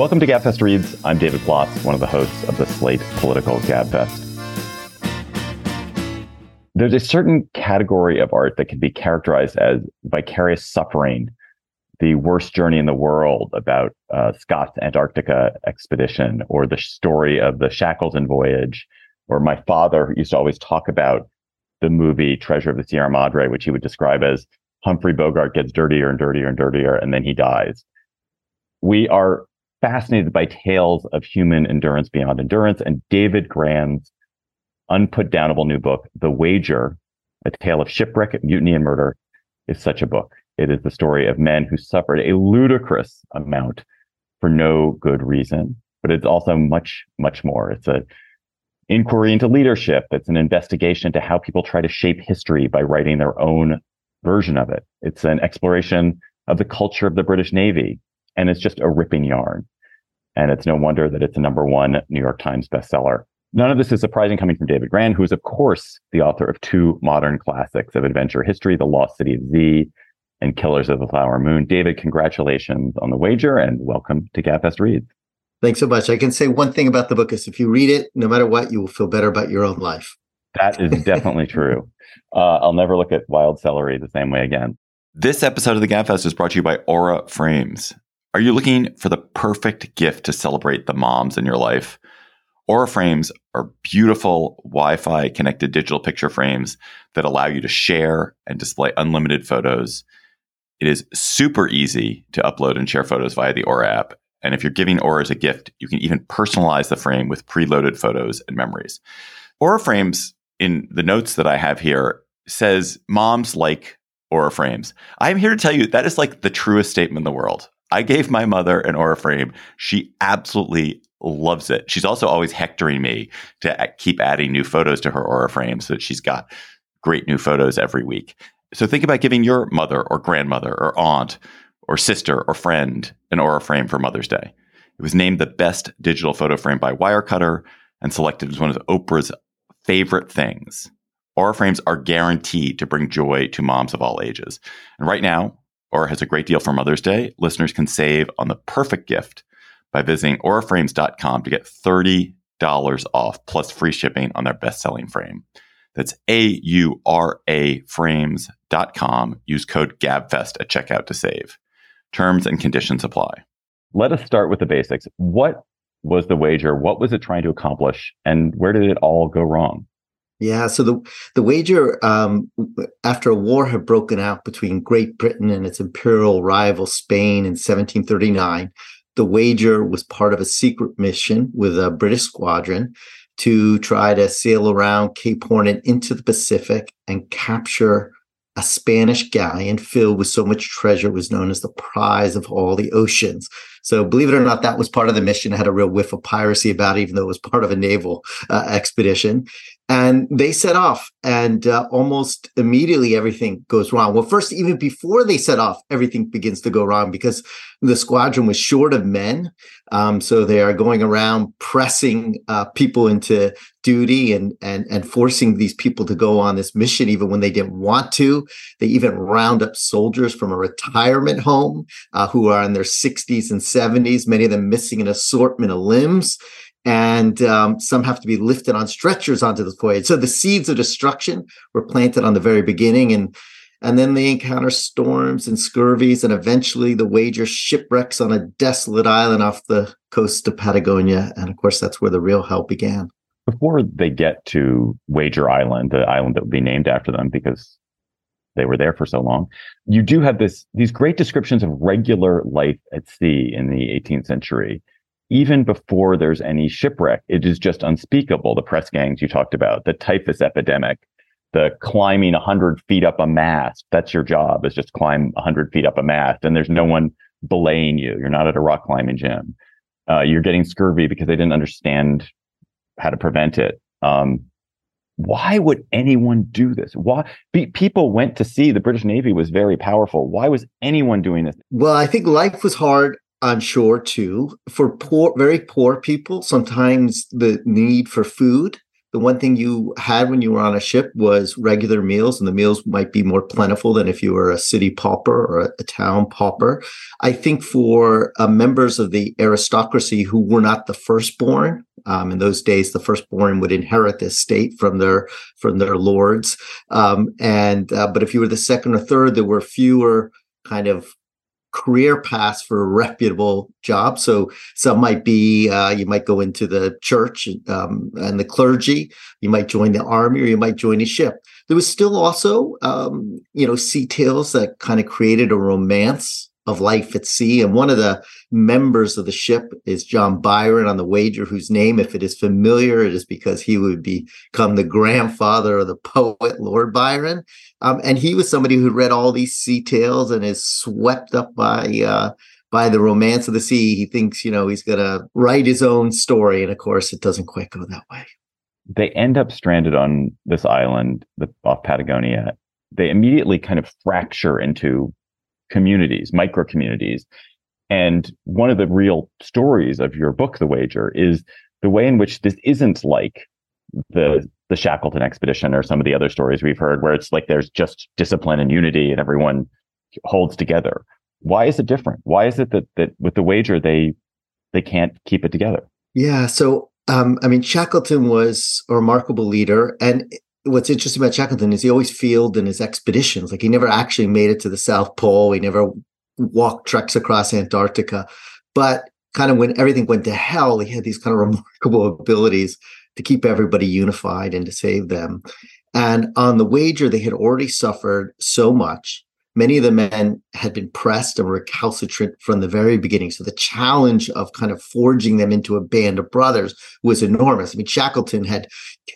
Welcome to Gabfest Reads. I'm David Plotz, one of the hosts of the Slate Political Gabfest. There's a certain category of art that can be characterized as vicarious suffering, the worst journey in the world about uh, Scott's Antarctica expedition, or the story of the Shackleton voyage, or my father used to always talk about the movie Treasure of the Sierra Madre, which he would describe as Humphrey Bogart gets dirtier and dirtier and dirtier, and then he dies. We are fascinated by tales of human endurance beyond endurance. And David Grann's unputdownable new book, The Wager, a tale of shipwreck, mutiny, and murder, is such a book. It is the story of men who suffered a ludicrous amount for no good reason, but it's also much, much more. It's a inquiry into leadership. It's an investigation into how people try to shape history by writing their own version of it. It's an exploration of the culture of the British Navy, and it's just a ripping yarn. And it's no wonder that it's a number one New York Times bestseller. None of this is surprising coming from David Grann, who is, of course, the author of two modern classics of adventure history, The Lost City of Z and Killers of the Flower Moon. David, congratulations on the wager and welcome to Gabfest Reads. Thanks so much. I can say one thing about the book is if you read it, no matter what, you will feel better about your own life. That is definitely true. Uh, I'll never look at wild celery the same way again. This episode of the Gabfest is brought to you by Aura Frames. Are you looking for the perfect gift to celebrate the moms in your life? Aura frames are beautiful Wi Fi connected digital picture frames that allow you to share and display unlimited photos. It is super easy to upload and share photos via the Aura app. And if you're giving Aura as a gift, you can even personalize the frame with preloaded photos and memories. Aura frames, in the notes that I have here, says moms like Aura frames. I'm here to tell you that is like the truest statement in the world. I gave my mother an Aura frame. She absolutely loves it. She's also always hectoring me to keep adding new photos to her Aura frame so that she's got great new photos every week. So think about giving your mother or grandmother or aunt or sister or friend an Aura frame for Mother's Day. It was named the best digital photo frame by Wirecutter and selected as one of Oprah's favorite things. Aura frames are guaranteed to bring joy to moms of all ages. And right now, Aura has a great deal for Mother's Day. Listeners can save on the perfect gift by visiting auraframes.com to get $30 off plus free shipping on their best selling frame. That's A U R A frames.com. Use code GABFEST at checkout to save. Terms and conditions apply. Let us start with the basics. What was the wager? What was it trying to accomplish? And where did it all go wrong? Yeah, so the the wager um, after a war had broken out between Great Britain and its imperial rival Spain in 1739, the wager was part of a secret mission with a British squadron to try to sail around Cape Horn and into the Pacific and capture a Spanish galleon filled with so much treasure was known as the prize of all the oceans. So, believe it or not, that was part of the mission. It had a real whiff of piracy about it, even though it was part of a naval uh, expedition. And they set off, and uh, almost immediately everything goes wrong. Well, first, even before they set off, everything begins to go wrong because the squadron was short of men. Um, so they are going around pressing uh, people into duty and and and forcing these people to go on this mission even when they didn't want to. They even round up soldiers from a retirement home uh, who are in their 60s and 70s, many of them missing an assortment of limbs and um, some have to be lifted on stretchers onto the voyage. So the seeds of destruction were planted on the very beginning, and and then they encounter storms and scurvies, and eventually the wager shipwrecks on a desolate island off the coast of Patagonia, and of course that's where the real hell began. Before they get to Wager Island, the island that would be named after them because they were there for so long, you do have this these great descriptions of regular life at sea in the 18th century even before there's any shipwreck, it is just unspeakable. The press gangs you talked about, the typhus epidemic, the climbing 100 feet up a mast. That's your job is just climb 100 feet up a mast. And there's no one belaying you. You're not at a rock climbing gym. Uh, you're getting scurvy because they didn't understand how to prevent it. Um, why would anyone do this? Why be, people went to see the British Navy was very powerful. Why was anyone doing this? Well, I think life was hard on shore too. For poor, very poor people, sometimes the need for food the one thing you had when you were on a ship was regular meals, and the meals might be more plentiful than if you were a city pauper or a, a town pauper. I think for uh, members of the aristocracy who were not the firstborn, um, in those days, the firstborn would inherit the estate from their from their lords. Um, and uh, but if you were the second or third, there were fewer kind of career paths for a reputable job. So some might be uh, you might go into the church um, and the clergy. You might join the army, or you might join a ship. There was still also um, you know sea tales that kind of created a romance of life at sea. And one of the members of the ship is John Byron on the wager, whose name, if it is familiar, it is because he would become the grandfather of the poet Lord Byron. Um, and he was somebody who read all these sea tales and is swept up by uh, by the romance of the sea. He thinks, you know, he's going to write his own story. And of course, it doesn't quite go that way. They end up stranded on this island off Patagonia. They immediately kind of fracture into communities, micro communities. And one of the real stories of your book, The Wager, is the way in which this isn't like the the Shackleton expedition or some of the other stories we've heard, where it's like there's just discipline and unity and everyone holds together. Why is it different? Why is it that that with the wager they they can't keep it together? Yeah. So um, I mean, Shackleton was a remarkable leader, and what's interesting about Shackleton is he always fielded in his expeditions. Like he never actually made it to the South Pole. He never walked treks across Antarctica. But kind of when everything went to hell, he had these kind of remarkable abilities to keep everybody unified and to save them. And on the wager, they had already suffered so much Many of the men had been pressed and recalcitrant from the very beginning. So the challenge of kind of forging them into a band of brothers was enormous. I mean, Shackleton had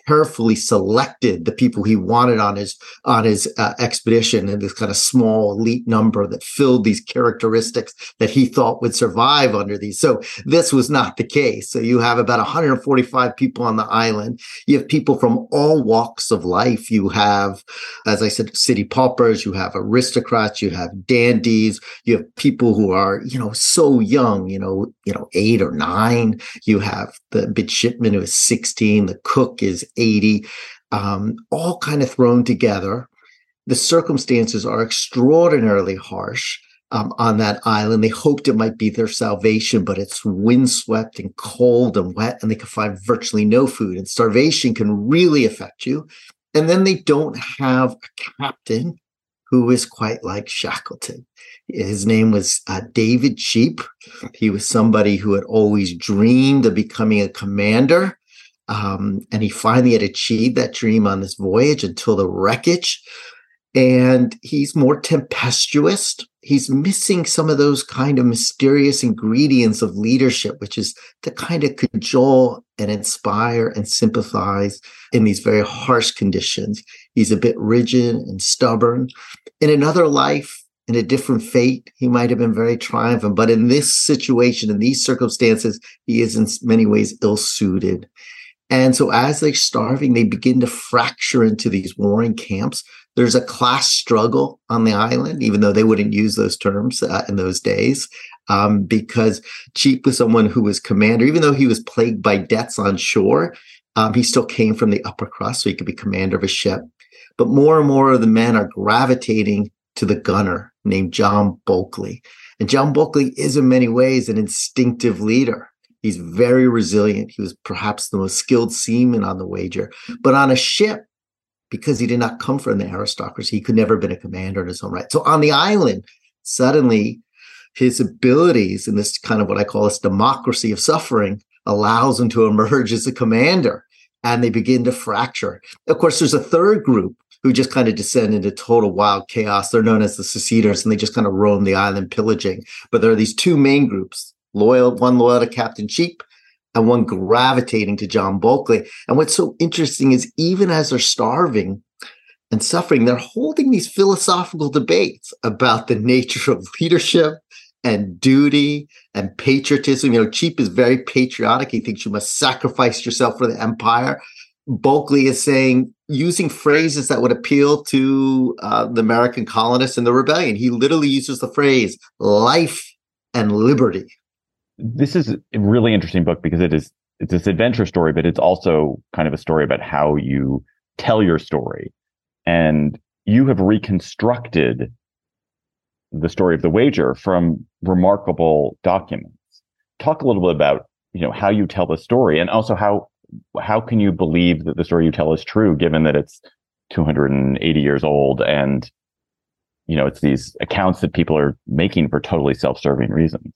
carefully selected the people he wanted on his on his uh, expedition and this kind of small elite number that filled these characteristics that he thought would survive under these. So this was not the case. So you have about 145 people on the island. You have people from all walks of life. You have, as I said, city paupers. You have aristocrats you have dandies, you have people who are, you know, so young, you know, you know, eight or nine. You have the midshipman who is 16, the cook is 80, um, all kind of thrown together. The circumstances are extraordinarily harsh. Um, on that island. They hoped it might be their salvation, but it's windswept and cold and wet, and they can find virtually no food. And starvation can really affect you. And then they don't have a captain who is quite like Shackleton. His name was uh, David Cheap. He was somebody who had always dreamed of becoming a commander. Um, and he finally had achieved that dream on this voyage until the wreckage. And he's more tempestuous. He's missing some of those kind of mysterious ingredients of leadership, which is to kind of cajole and inspire and sympathize in these very harsh conditions. He's a bit rigid and stubborn. In another life, in a different fate, he might have been very triumphant. But in this situation, in these circumstances, he is in many ways ill suited. And so as they're starving, they begin to fracture into these warring camps. There's a class struggle on the island, even though they wouldn't use those terms uh, in those days, um, because Cheap was someone who was commander, even though he was plagued by debts on shore. Um, he still came from the upper crust, so he could be commander of a ship. But more and more of the men are gravitating to the gunner named John Bulkeley. And John Bulkeley is in many ways an instinctive leader. He's very resilient. He was perhaps the most skilled seaman on the wager. But on a ship, because he did not come from the aristocracy, he could never have been a commander in his own right. So on the island, suddenly his abilities in this kind of what I call this democracy of suffering allows him to emerge as a commander and they begin to fracture. Of course, there's a third group who just kind of descend into total wild chaos. They're known as the seceders, and they just kind of roam the island pillaging. But there are these two main groups: loyal, one loyal to Captain Cheap, and one gravitating to John Bulkeley. And what's so interesting is, even as they're starving, and suffering, they're holding these philosophical debates about the nature of leadership and duty and patriotism. You know, Cheap is very patriotic. He thinks you must sacrifice yourself for the empire. Bulkeley is saying using phrases that would appeal to uh, the American colonists in the rebellion. He literally uses the phrase life and liberty. This is a really interesting book because it is it's this adventure story, but it's also kind of a story about how you tell your story. And you have reconstructed the story of the wager from remarkable documents. Talk a little bit about, you know, how you tell the story and also how how can you believe that the story you tell is true given that it's 280 years old and you know it's these accounts that people are making for totally self-serving reasons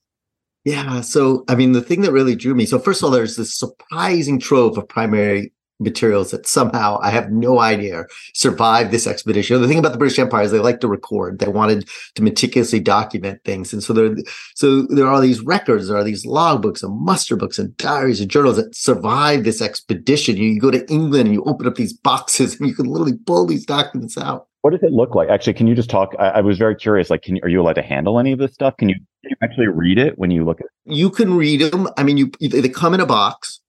yeah so i mean the thing that really drew me so first of all there's this surprising trove of primary materials that somehow I have no idea survived this expedition. The thing about the British Empire is they like to record. They wanted to meticulously document things, and so there, so there are these records, there are these logbooks and muster books and diaries and journals that survived this expedition. You, you go to England and you open up these boxes and you can literally pull these documents out. What does it look like? Actually, can you just talk? I, I was very curious. Like, can you, are you allowed to handle any of this stuff? Can you, can you actually read it when you look at it? You can read them. I mean, you they come in a box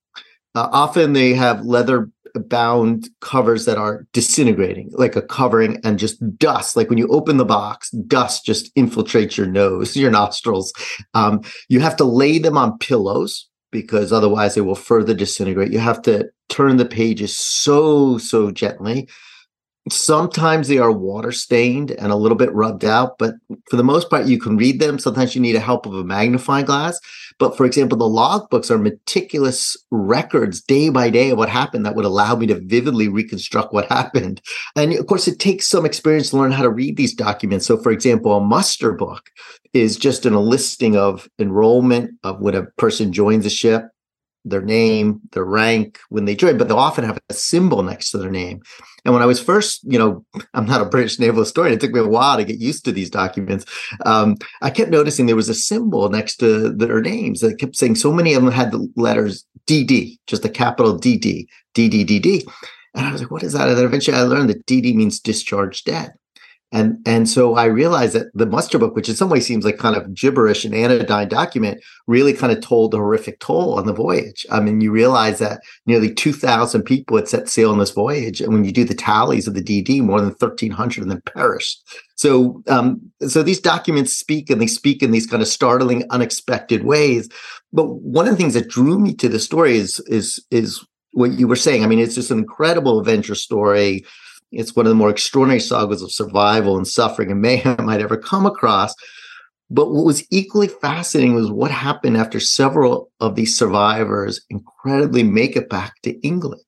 uh, often they have leather bound covers that are disintegrating, like a covering and just dust. Like when you open the box, dust just infiltrates your nose, your nostrils. Um, you have to lay them on pillows because otherwise they will further disintegrate. You have to turn the pages so, so gently. Sometimes they are water stained and a little bit rubbed out, but for the most part, you can read them. Sometimes you need a help of a magnifying glass. But for example, the logbooks are meticulous records day by day of what happened that would allow me to vividly reconstruct what happened. And of course, it takes some experience to learn how to read these documents. So, for example, a muster book is just a listing of enrollment of when a person joins a ship their name, their rank when they join, but they'll often have a symbol next to their name. And when I was first, you know, I'm not a British naval historian. It took me a while to get used to these documents. Um, I kept noticing there was a symbol next to their names that kept saying so many of them had the letters DD, just the capital DD, DD, And I was like, what is that? And then eventually I learned that DD means discharged dead. And and so I realized that the muster book, which in some way seems like kind of gibberish and anodyne document, really kind of told the horrific toll on the voyage. I mean, you realize that nearly 2,000 people had set sail on this voyage, and when you do the tallies of the DD, more than 1,300 of them perished. So, um, so these documents speak, and they speak in these kind of startling, unexpected ways. But one of the things that drew me to the story is is is what you were saying. I mean, it's just an incredible adventure story it's one of the more extraordinary sagas of survival and suffering and mayhem I'd ever come across. But what was equally fascinating was what happened after several of these survivors incredibly make it back to England.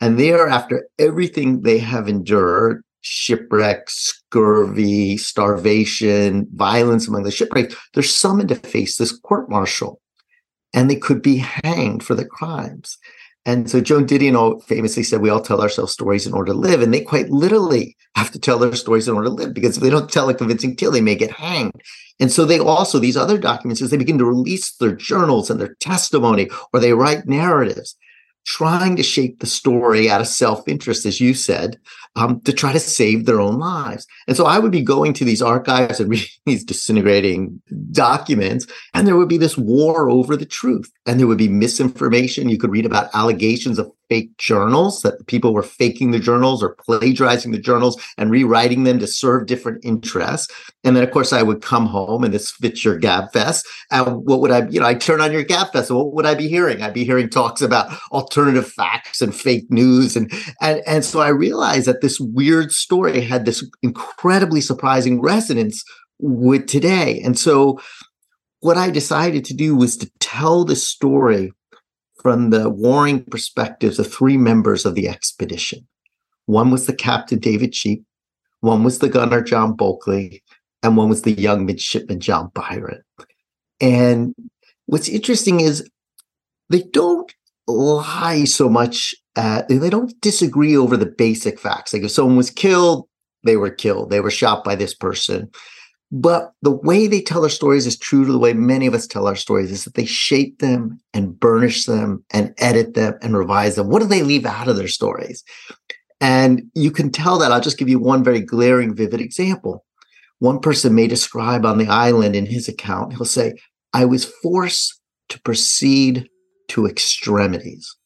And there, after everything they have endured, shipwreck, scurvy, starvation, violence among the shipwrecked, they're summoned to face this court martial and they could be hanged for the crimes. And so Joan Didion famously said, we all tell ourselves stories in order to live. And they quite literally have to tell their stories in order to live because if they don't tell a convincing tale, they may get hanged. And so they also, these other documents, as they begin to release their journals and their testimony, or they write narratives, trying to shape the story out of self-interest, as you said, um, to try to save their own lives. And so I would be going to these archives and reading these disintegrating documents, and there would be this war over the truth, and there would be misinformation. You could read about allegations of fake journals that people were faking the journals or plagiarizing the journals and rewriting them to serve different interests. And then, of course, I would come home and this fits your gabfest. And what would I, you know, I turn on your gabfest. And what would I be hearing? I'd be hearing talks about alternative facts and fake news. And, and, and so I realized that this weird story had this incredibly surprising resonance with today. And so what I decided to do was to tell the story from the warring perspectives of three members of the expedition. One was the captain, David Cheap, one was the gunner, John Bulkeley, and one was the young midshipman, John Byron. And what's interesting is they don't lie so much, at, they don't disagree over the basic facts. Like if someone was killed, they were killed, they were shot by this person. But the way they tell their stories is true to the way many of us tell our stories is that they shape them and burnish them and edit them and revise them. What do they leave out of their stories? And you can tell that. I'll just give you one very glaring, vivid example. One person may describe on the island in his account, he'll say, I was forced to proceed to extremities.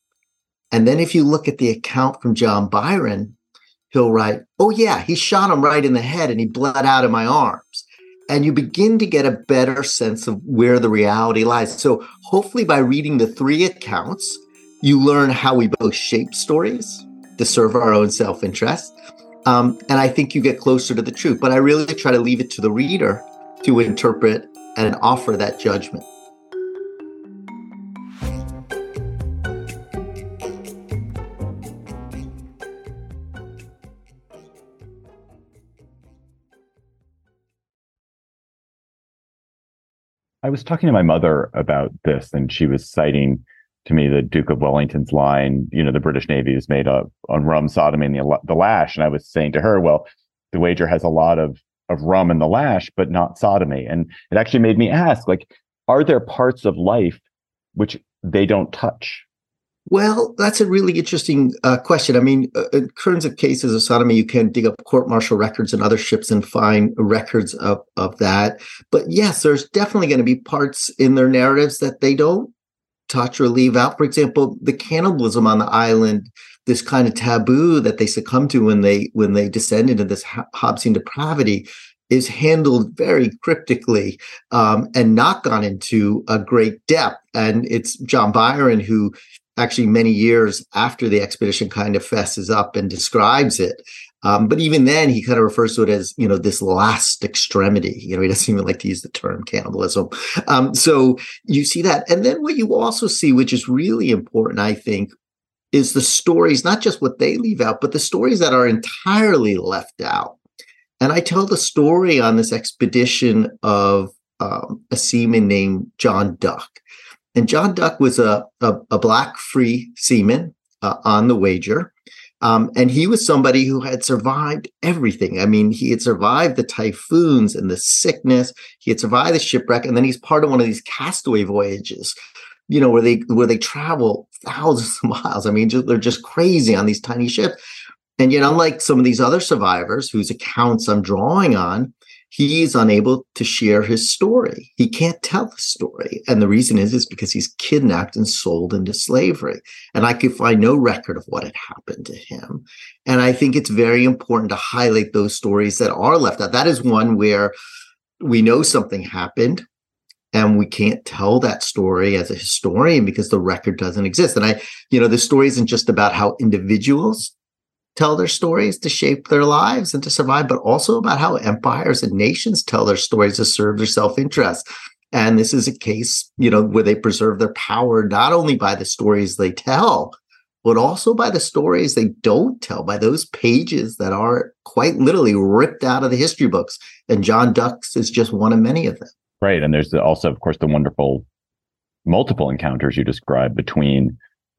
And then if you look at the account from John Byron, he'll write, Oh, yeah, he shot him right in the head and he bled out of my arms. And you begin to get a better sense of where the reality lies. So, hopefully, by reading the three accounts, you learn how we both shape stories to serve our own self interest. Um, and I think you get closer to the truth. But I really try to leave it to the reader to interpret and offer that judgment. I was talking to my mother about this, and she was citing to me the Duke of Wellington's line, you know, the British Navy is made up on rum, sodomy, and the, the lash. And I was saying to her, well, the wager has a lot of of rum and the lash, but not sodomy. And it actually made me ask, like, are there parts of life which they don't touch? Well, that's a really interesting uh, question. I mean, uh, in terms of cases of sodomy, you can dig up court martial records and other ships and find records of, of that. But yes, there's definitely going to be parts in their narratives that they don't touch or leave out. For example, the cannibalism on the island, this kind of taboo that they succumb to when they when they descend into this Hobbesian depravity is handled very cryptically um, and not gone into a great depth. And it's John Byron who actually many years after the expedition kind of fesses up and describes it. Um, but even then, he kind of refers to it as, you know, this last extremity. You know, he doesn't even like to use the term cannibalism. Um, so you see that. And then what you also see, which is really important, I think, is the stories, not just what they leave out, but the stories that are entirely left out. And I tell the story on this expedition of um, a seaman named John Duck. And John Duck was a, a, a black free seaman uh, on the wager. Um, and he was somebody who had survived everything. I mean, he had survived the typhoons and the sickness. He had survived the shipwreck, and then he's part of one of these castaway voyages, you know, where they where they travel thousands of miles. I mean, just, they're just crazy on these tiny ships. And yet, unlike some of these other survivors whose accounts I'm drawing on, he's unable to share his story. He can't tell the story. And the reason is, is because he's kidnapped and sold into slavery. And I could find no record of what had happened to him. And I think it's very important to highlight those stories that are left out. That is one where we know something happened and we can't tell that story as a historian because the record doesn't exist. And I, you know, the story isn't just about how individuals tell their stories to shape their lives and to survive, but also about how empires and nations tell their stories to serve their self-interest. And this is a case, you know, where they preserve their power not only by the stories they tell, but also by the stories they don't tell, by those pages that are quite literally ripped out of the history books. And John Duck's is just one of many of them. Right. And there's also, of course, the wonderful multiple encounters you described between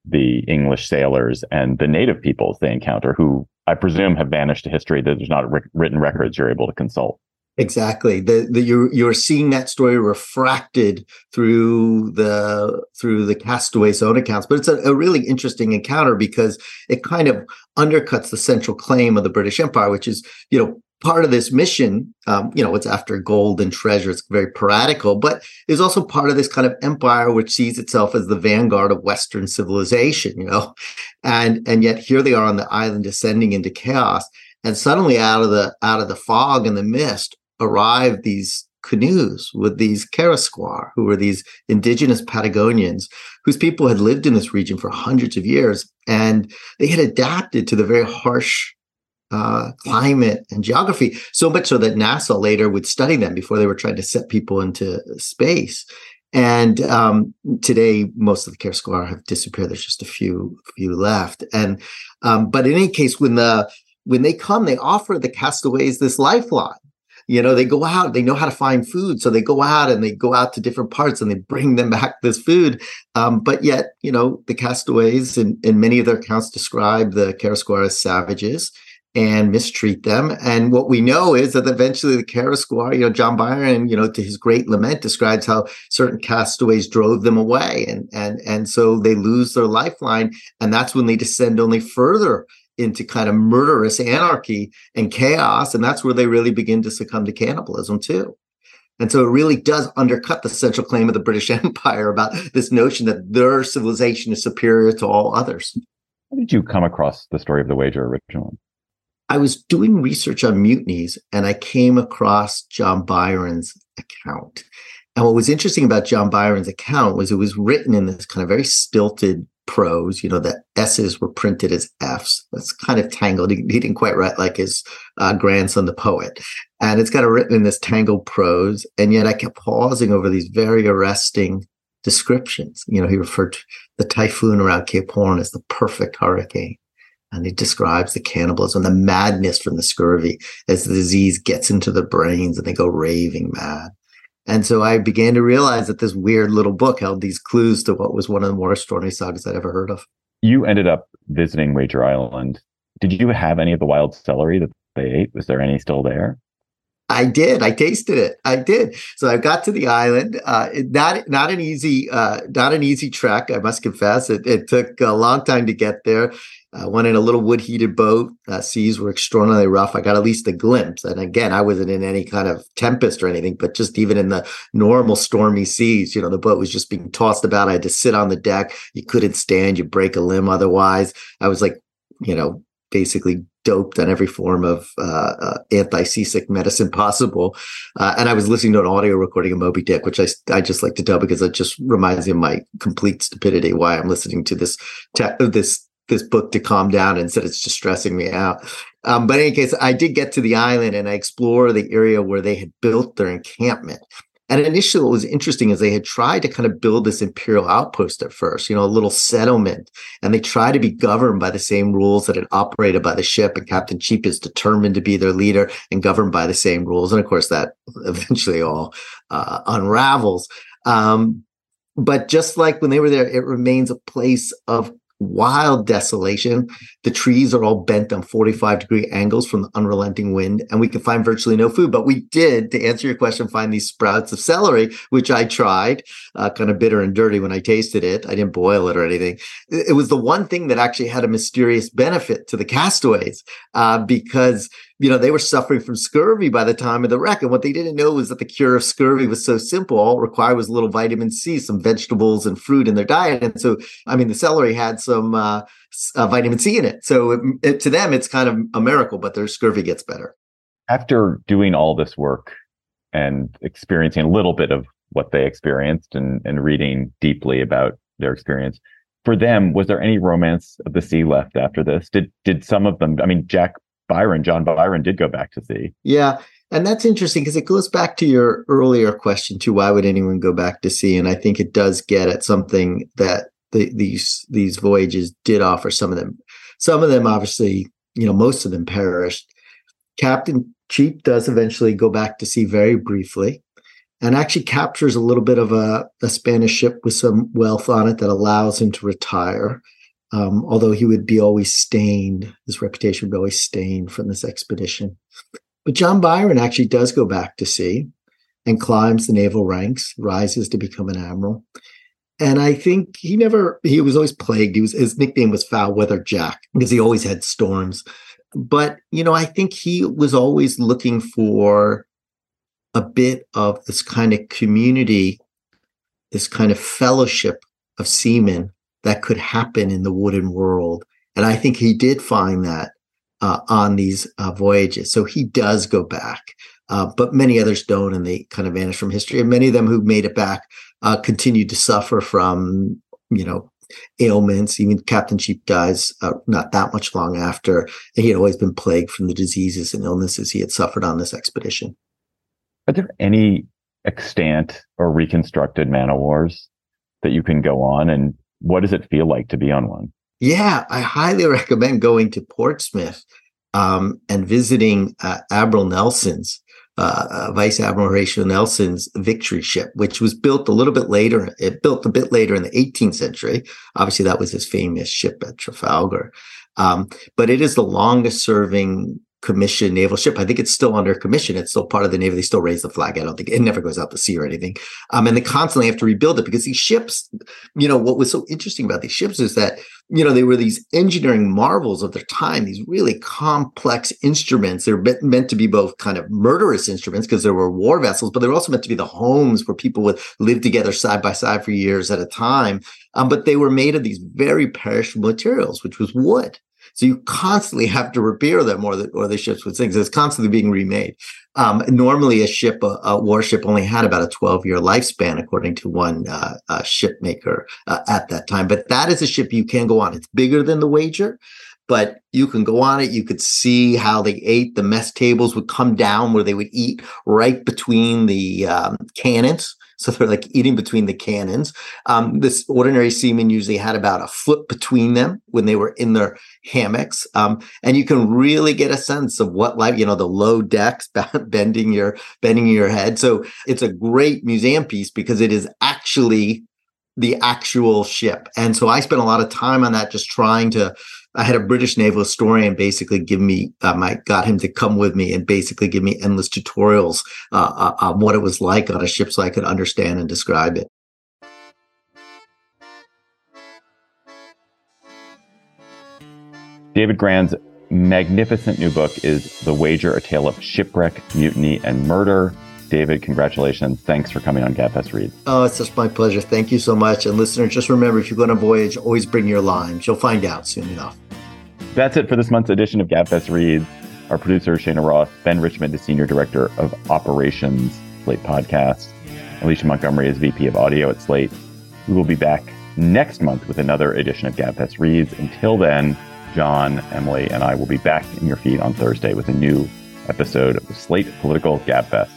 the English sailors and the native peoples they encounter, who I presume have vanished to history. That there's not written records you're able to consult. Exactly. The, the you're you're seeing that story refracted through the through the castaway's own accounts. But it's a, a really interesting encounter because it kind of undercuts the central claim of the British Empire, which is, you know, part of this mission, um, you know, it's after gold and treasure. It's very piratical, but is also part of this kind of empire which sees itself as the vanguard of Western civilization, you know, and and yet here they are on the island descending into chaos, and suddenly out of the out of the fog and the mist arrive these canoes with these Kawésqar, who were these indigenous Patagonians whose people had lived in this region for hundreds of years, and they had adapted to the very harsh uh, climate and geography, so much so that NASA later would study them before they were trying to set people into space. And um, today, most of the Kawésqar have disappeared. There's just a few few left. And um, but in any case, when the when they come, they offer the castaways this lifeline. You know, they go out, they know how to find food. So they go out and they go out to different parts and they bring them back this food. Um, but yet, you know, the castaways in, in many of their accounts describe the Kawésqar as savages and mistreat them. And what we know is that eventually the Kawésqar, you know, John Byron, you know, to his great lament, describes how certain castaways drove them away, and and and so they lose their lifeline, and that's when they descend only further into kind of murderous anarchy and chaos. And that's where they really begin to succumb to cannibalism too. And so it really does undercut the central claim of the British Empire about this notion that their civilization is superior to all others. How did you come across the story of the wager originally? I was doing research on mutinies and I came across John Byron's account. And what was interesting about John Byron's account was it was written in this kind of very stilted prose. You know, the S's were printed as F's. That's kind of tangled. He, he didn't quite write like his uh, grandson, the poet. And it's kind of written in this tangled prose. And yet I kept pausing over these very arresting descriptions. You know, he referred to the typhoon around Cape Horn as the perfect hurricane. And he describes the cannibalism, the madness from the scurvy as the disease gets into the brains and they go raving mad. And so I began to realize that this weird little book held these clues to what was one of the more extraordinary sagas I'd ever heard of. You ended up visiting Wager Island. Did you have any of the wild celery that they ate? Was there any still there? I did. I tasted it. I did. So I got to the island. Uh, not not an easy uh, not an easy trek. I must confess. It, it took a long time to get there. I went in a little wood heated boat. Uh, seas were extraordinarily rough. I got at least a glimpse. And again, I wasn't in any kind of tempest or anything, but just even in the normal stormy seas, you know, the boat was just being tossed about. I had to sit on the deck. You couldn't stand. You break a limb otherwise. I was like, you know, basically doped on every form of uh, uh, anti-seasick medicine possible. Uh, and I was listening to an audio recording of Moby Dick, which I, I just like to tell because it just reminds me of my complete stupidity why I'm listening to this te- this this book to calm down and said it's just stressing me out. Um, but in any case, I did get to the island and I explored the area where they had built their encampment. And initially, what was interesting is they had tried to kind of build this imperial outpost at first, you know, a little settlement, and they try to be governed by the same rules that had operated by the ship. And Captain Cheap is determined to be their leader and governed by the same rules. And of course, that eventually all uh, unravels. Um, but just like when they were there, it remains a place of wild desolation. The trees are all bent on 45 degree angles from the unrelenting wind, and we can find virtually no food. But we did, to answer your question, find these sprouts of celery, which I tried, uh, kind of bitter and dirty when I tasted it. I didn't boil it or anything. It was the one thing that actually had a mysterious benefit to the castaways uh, because you know, they were suffering from scurvy by the time of the wreck. And what they didn't know was that the cure of scurvy was so simple. All it required was a little vitamin C, some vegetables and fruit in their diet. And so, I mean, the celery had some uh, uh, vitamin C in it. So it, it, to them, it's kind of a miracle, but their scurvy gets better. After doing all this work and experiencing a little bit of what they experienced and, and reading deeply about their experience, for them, was there any romance of the sea left after this? Did did some of them? I mean, Jack Byron, John Byron, did go back to sea. Yeah. And that's interesting because it goes back to your earlier question too. Why would anyone go back to sea? And I think it does get at something that the, these these voyages did offer. Some of them, some of them obviously, you know, most of them perished. Captain Cheap does eventually go back to sea very briefly, and actually captures a little bit of a, a Spanish ship with some wealth on it that allows him to retire um, although he would be always stained, his reputation would be always stained from this expedition. But John Byron actually does go back to sea and climbs the naval ranks, rises to become an admiral. And I think he never, he was always plagued. He was, his nickname was Foul Weather Jack because he always had storms. But, you know, I think he was always looking for a bit of this kind of community, this kind of fellowship of seamen that could happen in the wooden world. And I think he did find that uh, on these uh, voyages. So he does go back, uh, but many others don't, and they kind of vanish from history. And many of them who made it back uh, continued to suffer from, you know, ailments. Even Captain Cheap dies uh, not that much long after. And he had always been plagued from the diseases and illnesses he had suffered on this expedition. Are there any extant or reconstructed man o' wars that you can go on and what does it feel like to be on one? Yeah, I highly recommend going to Portsmouth um, and visiting uh, Admiral Nelson's, uh, uh, Vice Admiral Horatio Nelson's Victory ship, which was built a little bit later. It built a bit later in the 18th century. Obviously, that was his famous ship at Trafalgar. Um, but it is the longest serving commission naval ship. I think it's still under commission. It's still part of the Navy. They still raise the flag. I don't think it never goes out to sea or anything. Um, and they constantly have to rebuild it because these ships, you know, what was so interesting about these ships is that you know, they were these engineering marvels of their time, these really complex instruments. They're meant to be both kind of murderous instruments because there were war vessels, but they were also meant to be the homes where people would live together side by side for years at a time. Um, but they were made of these very perishable materials, which was wood. So you constantly have to repair them or the, or the ships would sink. So it's constantly being remade. Um, normally a ship, a, a, warship only had about a 12 year lifespan, according to one uh, uh, ship maker uh, at that time. But that is a ship you can go on. It's bigger than the Wager, but you can go on it. You could see how they ate. The mess tables would come down where they would eat right between the um, cannons. So they're like eating between the cannons. Um, this ordinary seaman usually had about a foot between them when they were in their hammocks. Um, and you can really get a sense of what life, you know, the low decks bending your, bending your head. So it's a great museum piece because it is actually the actual ship. And so I spent a lot of time on that, just trying to I had a British naval historian basically give me, um, I got him to come with me and basically give me endless tutorials uh, uh, on what it was like on a ship so I could understand and describe it. David Grann's magnificent new book is The Wager, A Tale of Shipwreck, Mutiny, and Murder. David, congratulations. Thanks for coming on GabFest Reads. Oh, it's just my pleasure. Thank you so much. And listeners, just remember if you're going to voyage, always bring your limes. You'll find out soon enough. That's it for this month's edition of GabFest Reads. Our producer, Cheyna Roth, Ben Richmond is Senior Director of Operations, Slate Podcast. Alicia Montgomery is VP of Audio at Slate. We will be back next month with another edition of GabFest Reads. Until then, John, Emily, and I will be back in your feed on Thursday with a new episode of the Slate Political GabFest.